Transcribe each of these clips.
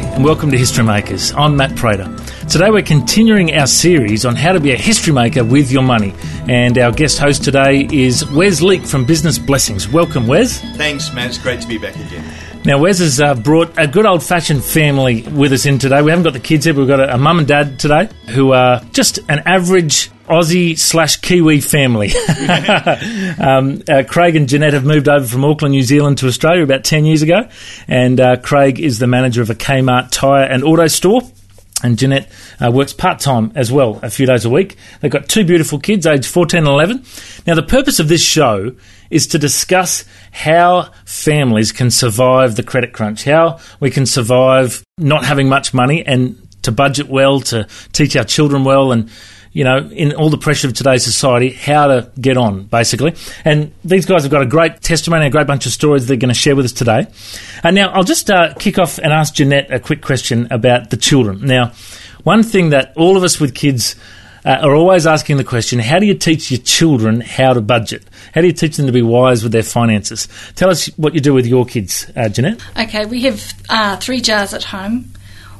And welcome to History Makers. I'm Matt Prater. Today we're continuing our series on how to be a history maker with your money. And our guest host today is Wes Leek from Business Blessings. Welcome, Wes. Thanks, Matt. It's great to be back again. Now, Wes has uh, brought a good old fashioned family with us in today. We haven't got the kids here, but we've got a, a mum and dad today who are just an average Aussie slash Kiwi family. um, uh, Craig and Jeanette have moved over from Auckland, New Zealand to Australia about 10 years ago. And uh, Craig is the manager of a Kmart tyre and auto store. And Jeanette uh, works part time as well, a few days a week. They've got two beautiful kids, aged 14 and 11. Now, the purpose of this show is to discuss how families can survive the credit crunch, how we can survive not having much money and to budget well, to teach our children well, and you know, in all the pressure of today's society, how to get on, basically. And these guys have got a great testimony, a great bunch of stories they're going to share with us today. And now I'll just uh, kick off and ask Jeanette a quick question about the children. Now, one thing that all of us with kids uh, are always asking the question how do you teach your children how to budget? How do you teach them to be wise with their finances? Tell us what you do with your kids, uh, Jeanette. Okay, we have uh, three jars at home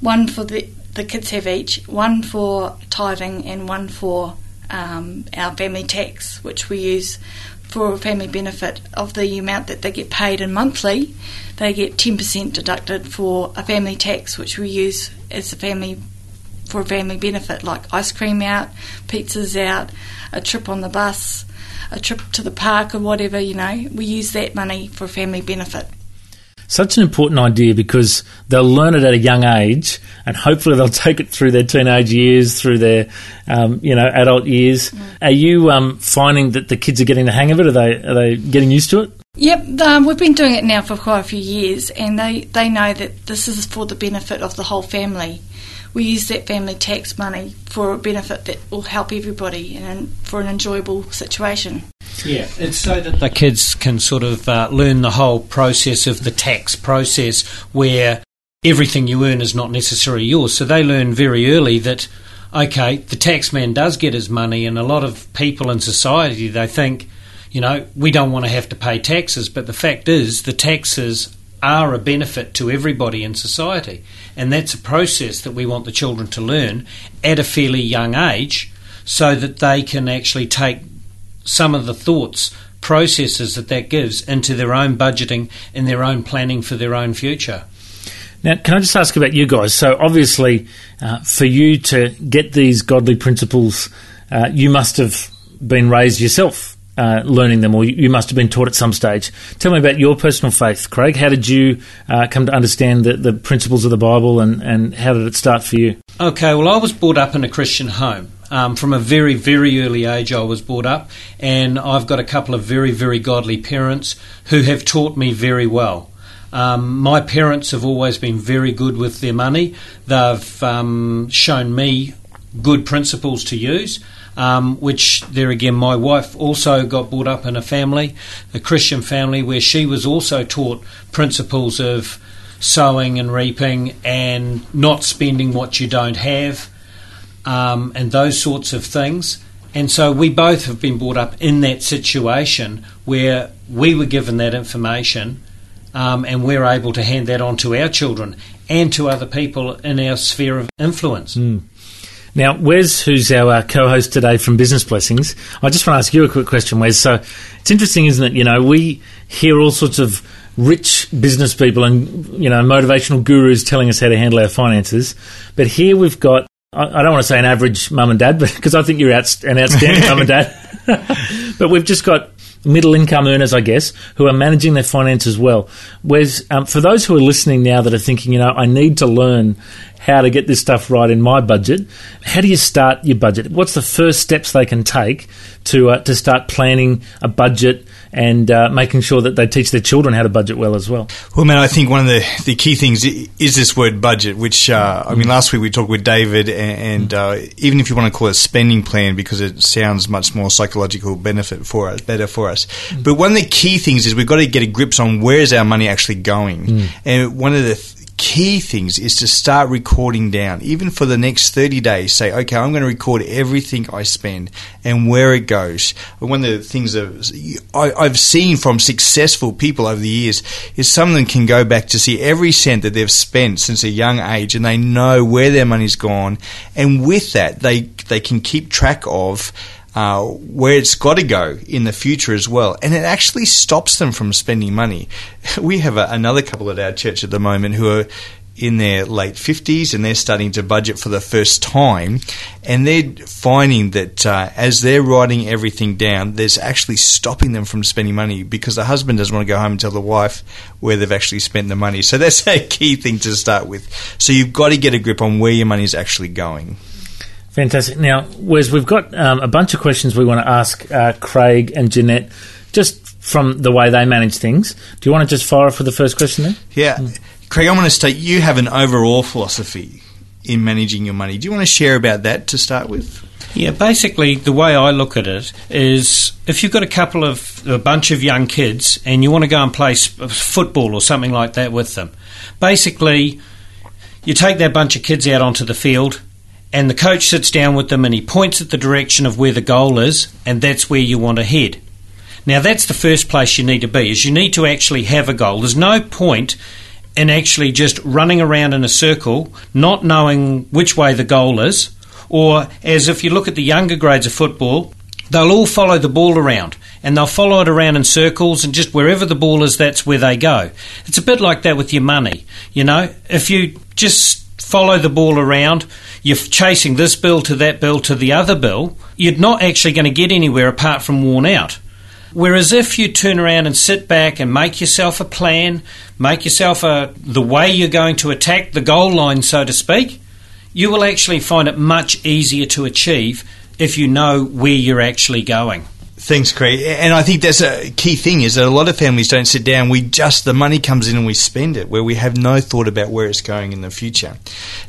one for the the kids have each one for tithing and one for um, our family tax, which we use for family benefit of the amount that they get paid in monthly. They get 10% deducted for a family tax, which we use as a family for a family benefit, like ice cream out, pizzas out, a trip on the bus, a trip to the park, or whatever. You know, we use that money for family benefit such an important idea because they'll learn it at a young age, and hopefully they'll take it through their teenage years, through their um, you know adult years. Mm. Are you um, finding that the kids are getting the hang of it? Are they are they getting used to it? Yep, um, we've been doing it now for quite a few years, and they, they know that this is for the benefit of the whole family. We use that family tax money for a benefit that will help everybody and for an enjoyable situation. Yeah, it's so that the kids can sort of uh, learn the whole process of the tax process where everything you earn is not necessarily yours. So they learn very early that, okay, the tax man does get his money, and a lot of people in society, they think, you know, we don't want to have to pay taxes, but the fact is the taxes are a benefit to everybody in society. And that's a process that we want the children to learn at a fairly young age so that they can actually take some of the thoughts, processes that that gives into their own budgeting and their own planning for their own future. Now, can I just ask about you guys? So, obviously, uh, for you to get these godly principles, uh, you must have been raised yourself uh, learning them, or you must have been taught at some stage. Tell me about your personal faith, Craig. How did you uh, come to understand the, the principles of the Bible, and, and how did it start for you? Okay, well, I was brought up in a Christian home. Um, from a very, very early age, I was brought up, and I've got a couple of very, very godly parents who have taught me very well. Um, my parents have always been very good with their money. They've um, shown me good principles to use. Um, which there again, my wife also got brought up in a family, a Christian family, where she was also taught principles of sowing and reaping and not spending what you don't have um, and those sorts of things. And so we both have been brought up in that situation where we were given that information um, and we're able to hand that on to our children and to other people in our sphere of influence. Mm. Now, Wes, who's our uh, co-host today from Business Blessings, I just want to ask you a quick question, Wes. So it's interesting, isn't it? You know, we hear all sorts of rich business people and you know motivational gurus telling us how to handle our finances, but here we've got I don't want to say an average mum and dad, because I think you're out, an outstanding mum and dad. but we've just got middle income earners, I guess, who are managing their finances well. Whereas um, for those who are listening now that are thinking, you know, I need to learn how to get this stuff right in my budget, how do you start your budget? What's the first steps they can take to uh, to start planning a budget and uh, making sure that they teach their children how to budget well as well? Well, man, I think one of the, the key things is this word budget, which, uh, I mean, last week we talked with David, and, and uh, even if you want to call it spending plan because it sounds much more psychological benefit for us, better for us. Mm. But one of the key things is we've got to get a grips on where is our money actually going. Mm. And one of the th- key things is to start recording down, even for the next 30 days. Say, okay, I'm going to record everything I spend and where it goes. One of the things that I've seen from successful people over the years is some of them can go back to see every cent that they've spent since a young age and they know where their money's gone. And with that, they, they can keep track of uh, where it's got to go in the future as well. And it actually stops them from spending money. We have a, another couple at our church at the moment who are in their late 50s and they're starting to budget for the first time. And they're finding that uh, as they're writing everything down, there's actually stopping them from spending money because the husband doesn't want to go home and tell the wife where they've actually spent the money. So that's a key thing to start with. So you've got to get a grip on where your money is actually going. Fantastic. Now, Wes, we've got um, a bunch of questions we want to ask uh, Craig and Jeanette just from the way they manage things. Do you want to just fire for the first question then? Yeah. Mm. Craig, I want to state you have an overall philosophy in managing your money. Do you want to share about that to start with? Yeah, basically, the way I look at it is if you've got a couple of, a bunch of young kids and you want to go and play football or something like that with them, basically, you take that bunch of kids out onto the field and the coach sits down with them and he points at the direction of where the goal is, and that's where you want to head. Now, that's the first place you need to be, is you need to actually have a goal. There's no point in actually just running around in a circle, not knowing which way the goal is, or as if you look at the younger grades of football, they'll all follow the ball around and they'll follow it around in circles and just wherever the ball is that's where they go it's a bit like that with your money you know if you just follow the ball around you're chasing this bill to that bill to the other bill, you're not actually going to get anywhere apart from worn out. Whereas if you turn around and sit back and make yourself a plan, make yourself a, the way you're going to attack the goal line, so to speak, you will actually find it much easier to achieve if you know where you're actually going. Thanks, Craig. And I think that's a key thing is that a lot of families don't sit down. We just, the money comes in and we spend it, where we have no thought about where it's going in the future.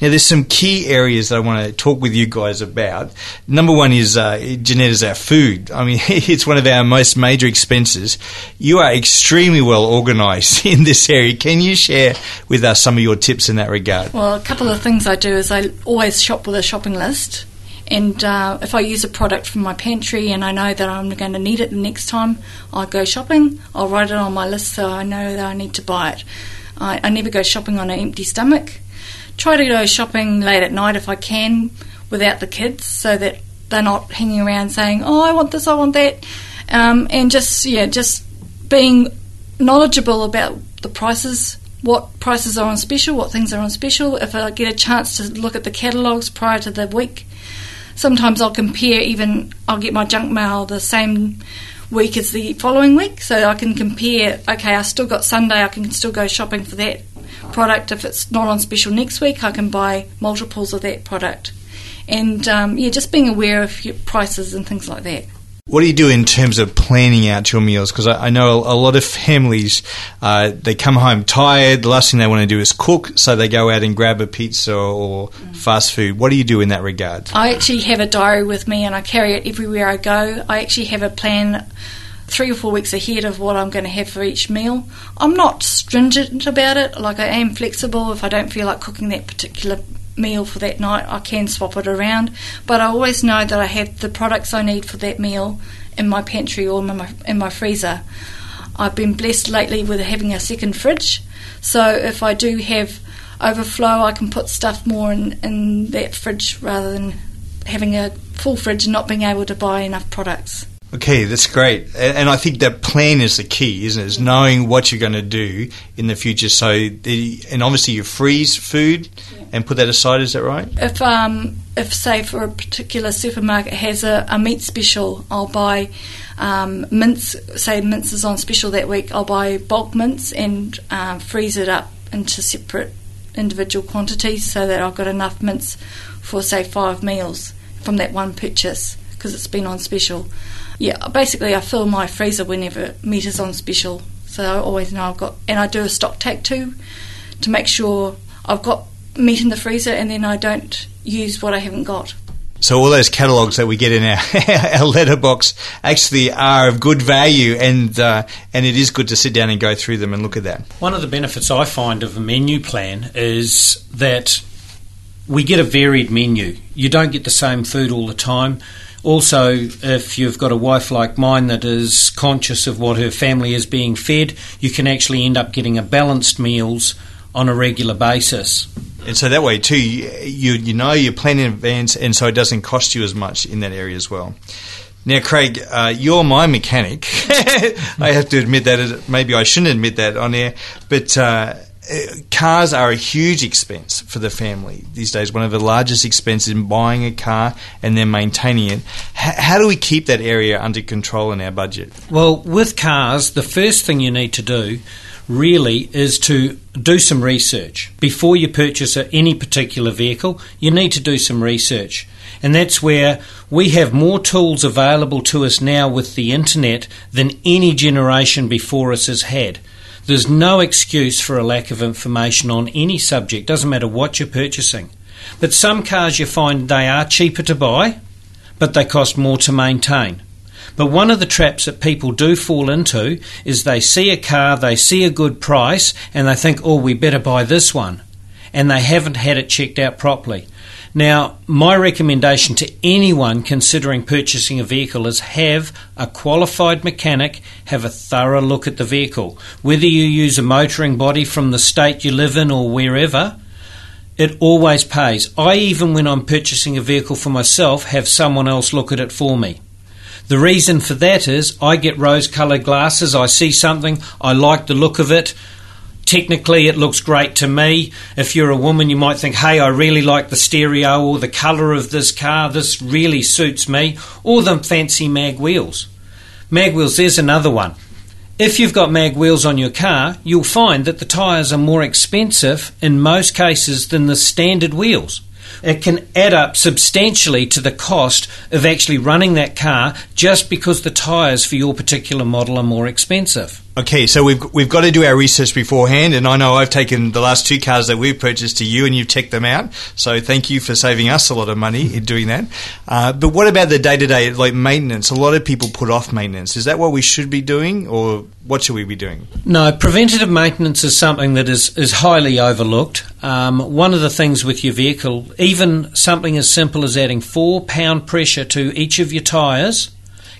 Now, there's some key areas that I want to talk with you guys about. Number one is, uh, Jeanette, is our food. I mean, it's one of our most major expenses. You are extremely well organised in this area. Can you share with us some of your tips in that regard? Well, a couple of things I do is I always shop with a shopping list. And uh, if I use a product from my pantry and I know that I'm going to need it the next time I go shopping, I'll write it on my list so I know that I need to buy it. I, I never go shopping on an empty stomach. Try to go shopping late at night if I can without the kids so that they're not hanging around saying, oh, I want this, I want that. Um, and just, yeah, just being knowledgeable about the prices what prices are on special, what things are on special. If I get a chance to look at the catalogues prior to the week, sometimes I'll compare even I'll get my junk mail the same week as the following week. So I can compare okay I still got Sunday I can still go shopping for that product. If it's not on special next week I can buy multiples of that product. And um, yeah just being aware of prices and things like that what do you do in terms of planning out your meals? Because I, I, know a, a, lot of families, uh, they come home tired. The last thing they want to do is cook, so they go out and grab a pizza or mm. fast food. What do you do in that regard? I actually have a diary with me and I carry it everywhere I go. I actually have a plan three or four weeks ahead of what I'm going to have for each meal. I'm not stringent about it, like I am flexible. If I don't feel like cooking that particular meal for that night, I can swap it around. But I always know that I have the products I need for that meal in my pantry or in my, in my freezer. I've been blessed lately with having a second fridge, so if I do have overflow, I can put stuff more in, in that fridge rather than having a full fridge and not being able to buy enough products. Okay, that's great. And I think that plan is the key, isn't it? Is knowing what you're going to do in the future. So, the, and obviously you freeze food and put that aside. Is that right? If um, if say for a particular supermarket has a, a meat special, I'll buy um, mince. Say mince is on special that week, I'll buy bulk mince and uh, freeze it up into separate individual quantities so that I've got enough mince for say five meals from that one purchase because it's been on special yeah, basically I fill my freezer whenever meat is on special. So I always know I've got, and I do a stock take too to make sure I've got meat in the freezer and then I don't use what I haven't got. So all those catalogues that we get in our, our letterbox actually are of good value, and uh, and it is good to sit down and go through them and look at that. One of the benefits I find of a menu plan is that we get a varied menu. You don't get the same food all the time. Also, if you've got a wife like mine that is conscious of what her family is being fed, you can actually end up getting a balanced meals on a regular basis. And so that way too, you you know you're planning in advance, and so it doesn't cost you as much in that area as well. Now, Craig, uh, you're my mechanic. I have to admit that. Maybe I shouldn't admit that on air, but. Uh, Uh, cars are a huge expense for the family these days. One of the largest expenses in buying a car and then maintaining it. H- how do we keep that area under control in our budget? Well, with cars, the first thing you need to do really is to do some research. Before you purchase any particular vehicle, you need to do some research. And that's where we have more tools available to us now with the internet than any generation before us has had. There's no excuse for a lack of information on any subject, doesn't matter what you're purchasing. But some cars you find they are cheaper to buy, but they cost more to maintain. But one of the traps that people do fall into is they see a car, they see a good price, and they think, oh, we better buy this one. And they haven't had it checked out properly. Now, my recommendation to anyone considering purchasing a vehicle is have a qualified mechanic have a thorough look at the vehicle. Whether you use a motoring body from the state you live in or wherever, it always pays. I even when I'm purchasing a vehicle for myself have someone else look at it for me. The reason for that is I get rose coloured glasses, I see something, I like the look of it. Technically, it looks great to me. If you're a woman, you might think, hey, I really like the stereo or the colour of this car, this really suits me, or the fancy mag wheels. Mag wheels, there's another one. If you've got mag wheels on your car, you'll find that the tyres are more expensive in most cases than the standard wheels it can add up substantially to the cost of actually running that car just because the tyres for your particular model are more expensive. Okay, so we've we've got to do our research beforehand, and I know I've taken the last two cars that we've purchased to you, and you've checked them out. So thank you for saving us a lot of money in doing that. Uh, but what about the day to day, like maintenance? A lot of people put off maintenance. Is that what we should be doing, or what should we be doing? No, preventative maintenance is something that is is highly overlooked. Um, one of the things with your vehicle, even something as simple as adding four pound pressure to each of your tyres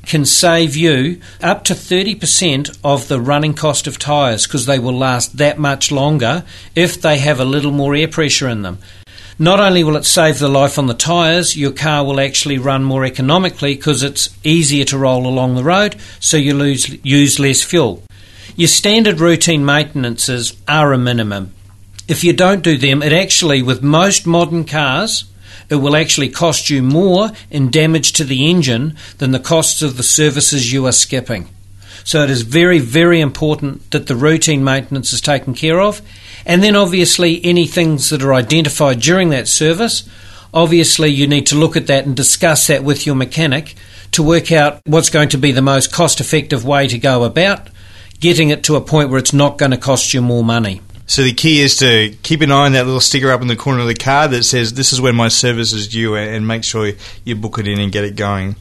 can save you up to 30% of the running cost of tyres because they will last that much longer if they have a little more air pressure in them. Not only will it save the life on the tyres, your car will actually run more economically because it's easier to roll along the road, so you lose, use less fuel. Your standard routine maintenances are a minimum. If you don't do them, it actually, with most modern cars, it will actually cost you more in damage to the engine than the costs of the services you are skipping. So it is very, very important that the routine maintenance is taken care of. And then obviously any things that are identified during that service, obviously you need to look at that and discuss that with your mechanic to work out what's going to be the most cost effective way to go about getting it to a point where it's not going to cost you more money. So the key is to keep an eye on that little sticker up in the corner of the card that says this is when my service is due, and make sure you book it in and get it going.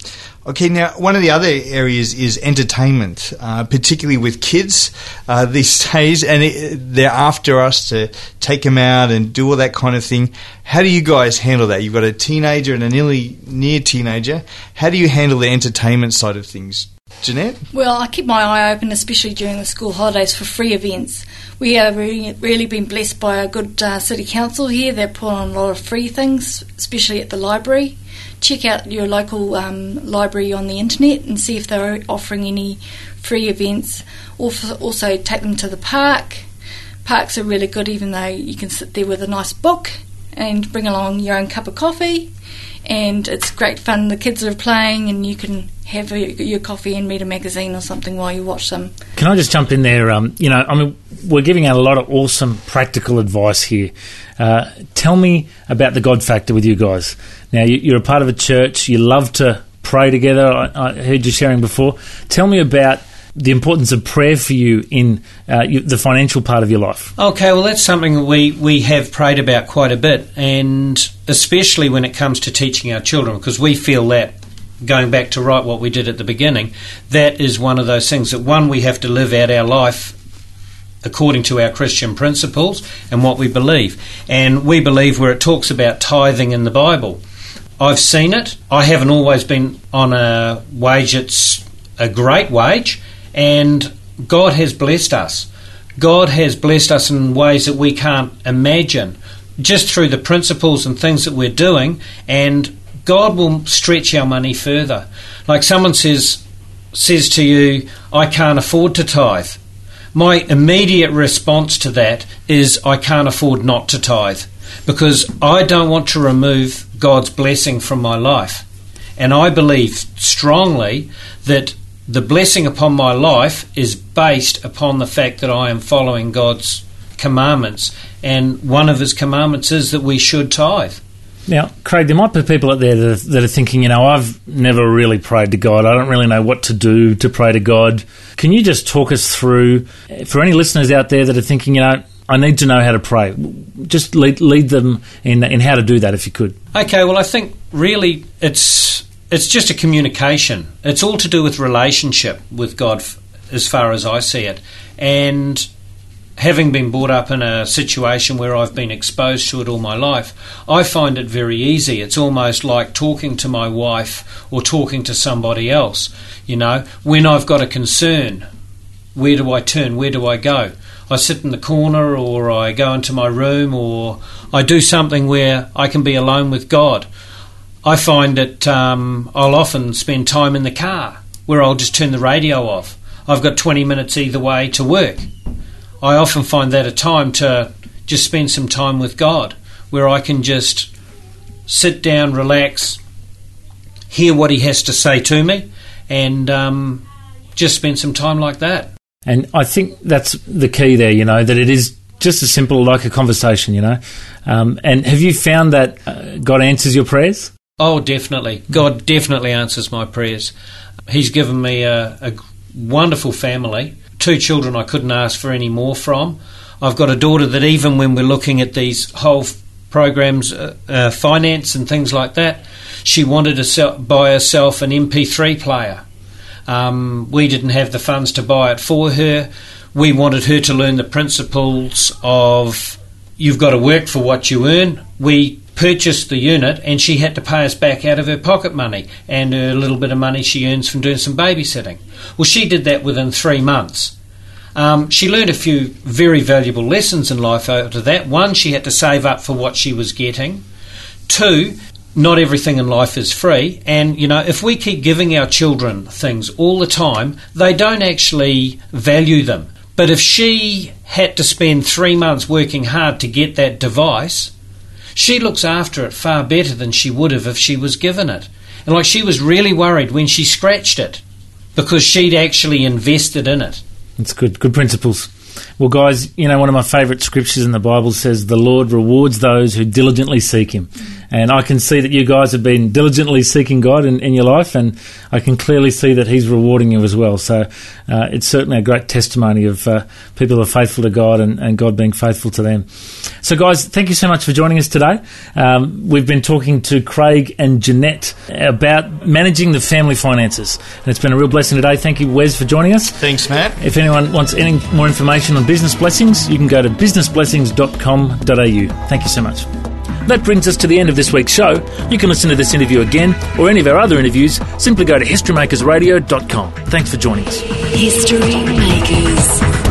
Okay, now one of the other areas is entertainment, uh, particularly with kids uh, these days, and it, they're after us to take them out and do all that kind of thing. How do you guys handle that? You've got a teenager and a nearly near teenager. How do you handle the entertainment side of things? Jeanette? Well, I keep my eye open, especially during the school holidays, for free events. We have really, really been blessed by a good uh, city council here. They put on a lot of free things, especially at the library. Check out your local um, library on the internet and see if they're offering any free events. Also, also, take them to the park. Parks are really good, even though you can sit there with a nice book and bring along your own cup of coffee. And it's great fun. The kids are playing, and you can have your coffee and read a magazine or something while you watch them. Can I just jump in there? Um, you know, I mean, we're giving out a lot of awesome practical advice here. Uh, tell me about the God factor with you guys. Now, you, are a part of a church. You love to pray together. I heard you sharing before. Tell me about the importance of prayer for you in uh, you, the financial part of your life. Okay, well, that's something we, we have prayed about quite a bit, and especially when it comes to teaching our children, because we feel that, going back to right what we did at the beginning, that is one of those things that, one, we have to live out our life according to our Christian principles and what we believe. And we believe where it talks about tithing in the Bible. I've seen it. I haven't always been on a wage that's a great wage, and God has blessed us. God has blessed us in ways that we can't imagine just through the principles and things that we're doing, and God will stretch our money further. Like someone says, says to you, I can't afford to tithe. My immediate response to that is, I can't afford not to tithe because I don't want to remove God's blessing from my life. And I believe strongly that the blessing upon my life is based upon the fact that I am following God's commandments. And one of his commandments is that we should tithe. Now, Craig, there might be people out there that are, that are, thinking, you know, I've never really prayed to God. I don't really know what to do to pray to God. Can you just talk us through, for any listeners out there that are thinking, you know, I need to know how to pray. Just lead, lead them in, in how to do that if you could. Okay, well, I think really it's it's just a communication. It's all to do with relationship with God, as far as I see it. And having been brought up in a situation where I've been exposed to it all my life, I find it very easy. It's almost like talking to my wife or talking to somebody else. You know, when I've got a concern, where do I turn? Where do I go? I sit in the corner or I go into my room or I do something where I can be alone with God. I find that um, I'll often spend time in the car where I'll just turn the radio off. I've got 20 minutes either way to work. I often find that a time to just spend some time with God where I can just sit down, relax, hear what He has to say to me, and um, just spend some time like that. And I think that's the key there, you know, that it is just as simple like a conversation, you know. Um, and have you found that uh, God answers your prayers? Oh, definitely. God definitely answers my prayers. He's given me a, a wonderful family, two children I couldn't ask for any more from. I've got a daughter that even when we're looking at these whole programs, uh, uh, finance and things like that, she wanted to sell, buy herself an MP3 player. Um, we didn't have the funds to buy it for her. We wanted her to learn the principles of you've got to work for what you earn. We purchased the unit and she had to pay us back out of her pocket money and a little bit of money she earns from doing some babysitting. Well, she did that within three months. Um, she learned a few very valuable lessons in life out of that. One, she had to save up for what she was getting. Two, not everything in life is free. And, you know, if we keep giving our children things all the time, they don't actually value them. But if she had to spend three months working hard to get that device, she looks after it far better than she would have if she was given it. And like she was really worried when she scratched it because she'd actually invested in it. It's good, good principles. Well, guys, you know, one of my favourite scriptures in the Bible says, The Lord rewards those who diligently seek Him. And I can see that you guys have been diligently seeking God in, in your life, and I can clearly see that He's rewarding you as well. So uh, it's certainly a great testimony of uh, people who are faithful to God and, and, God being faithful to them. So, guys, thank you so much for joining us today. Um, we've been talking to Craig and Jeanette about managing the family finances, and it's been a real blessing today. Thank you, Wes, for joining us. Thanks, Matt. If anyone wants any more information on business blessings, you can go to businessblessings.com.au. Thank you so much. That brings us to the end of this week's show. You can listen to this interview again or any of our other interviews. Simply go to historymakersradio.com. Thanks for joining us. History Makers.